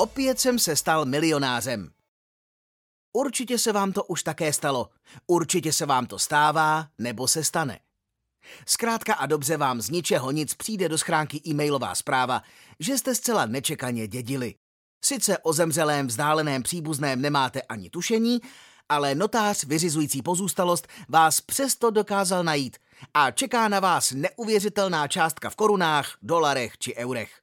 Opět jsem se stal milionářem. Určitě se vám to už také stalo. Určitě se vám to stává nebo se stane. Zkrátka a dobře vám z ničeho nic přijde do schránky e-mailová zpráva, že jste zcela nečekaně dědili. Sice o zemřelém vzdáleném příbuzném nemáte ani tušení, ale notář vyřizující pozůstalost vás přesto dokázal najít a čeká na vás neuvěřitelná částka v korunách, dolarech či eurech.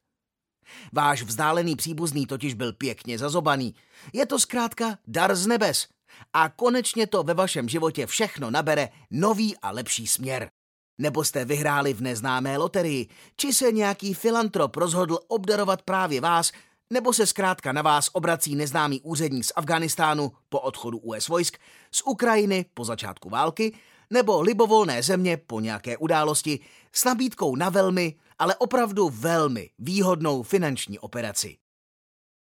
Váš vzdálený příbuzný totiž byl pěkně zazobaný. Je to zkrátka dar z nebes. A konečně to ve vašem životě všechno nabere nový a lepší směr. Nebo jste vyhráli v neznámé loterii, či se nějaký filantrop rozhodl obdarovat právě vás, nebo se zkrátka na vás obrací neznámý úředník z Afganistánu po odchodu US vojsk, z Ukrajiny po začátku války, nebo libovolné země po nějaké události s nabídkou na velmi, ale opravdu velmi výhodnou finanční operaci.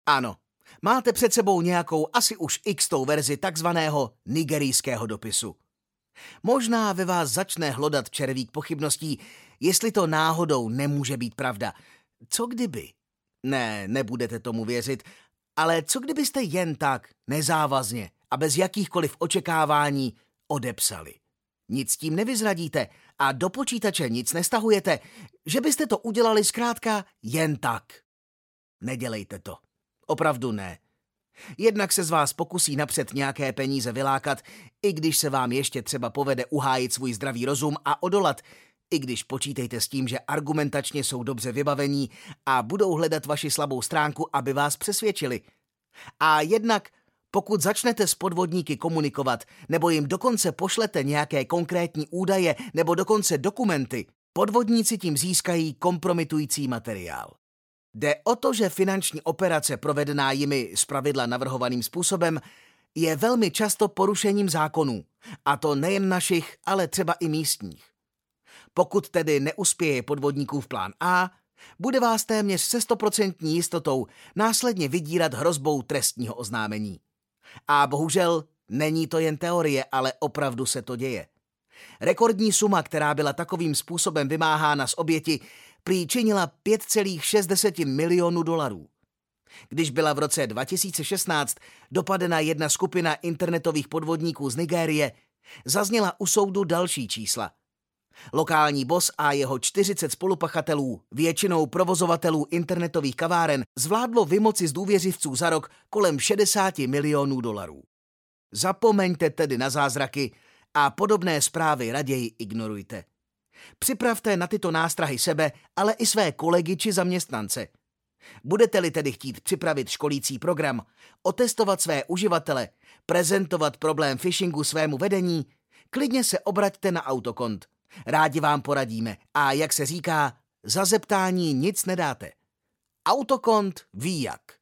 Ano, máte před sebou nějakou asi už x verzi takzvaného nigerijského dopisu. Možná ve vás začne hlodat červík pochybností, jestli to náhodou nemůže být pravda. Co kdyby? Ne, nebudete tomu věřit, ale co kdybyste jen tak, nezávazně a bez jakýchkoliv očekávání odepsali? Nic tím nevyzradíte a do počítače nic nestahujete, že byste to udělali zkrátka jen tak. Nedělejte to. Opravdu ne. Jednak se z vás pokusí napřed nějaké peníze vylákat, i když se vám ještě třeba povede uhájit svůj zdravý rozum a odolat, i když počítejte s tím, že argumentačně jsou dobře vybavení a budou hledat vaši slabou stránku, aby vás přesvědčili. A jednak pokud začnete s podvodníky komunikovat, nebo jim dokonce pošlete nějaké konkrétní údaje nebo dokonce dokumenty, podvodníci tím získají kompromitující materiál. Jde o to, že finanční operace provedená jimi zpravidla navrhovaným způsobem je velmi často porušením zákonů, a to nejen našich, ale třeba i místních. Pokud tedy neuspěje podvodníkův plán A, bude vás téměř se stoprocentní jistotou následně vydírat hrozbou trestního oznámení. A bohužel není to jen teorie, ale opravdu se to děje. Rekordní suma, která byla takovým způsobem vymáhána z oběti, prý činila 5,6 milionů dolarů. Když byla v roce 2016 dopadena jedna skupina internetových podvodníků z Nigérie, zazněla u soudu další čísla. Lokální bos a jeho 40 spolupachatelů, většinou provozovatelů internetových kaváren, zvládlo vymoci z důvěřivců za rok kolem 60 milionů dolarů. Zapomeňte tedy na zázraky a podobné zprávy raději ignorujte. Připravte na tyto nástrahy sebe, ale i své kolegy či zaměstnance. Budete-li tedy chtít připravit školící program, otestovat své uživatele, prezentovat problém phishingu svému vedení, klidně se obraťte na autokont. Rádi vám poradíme a jak se říká, za zeptání nic nedáte. Autokont ví jak.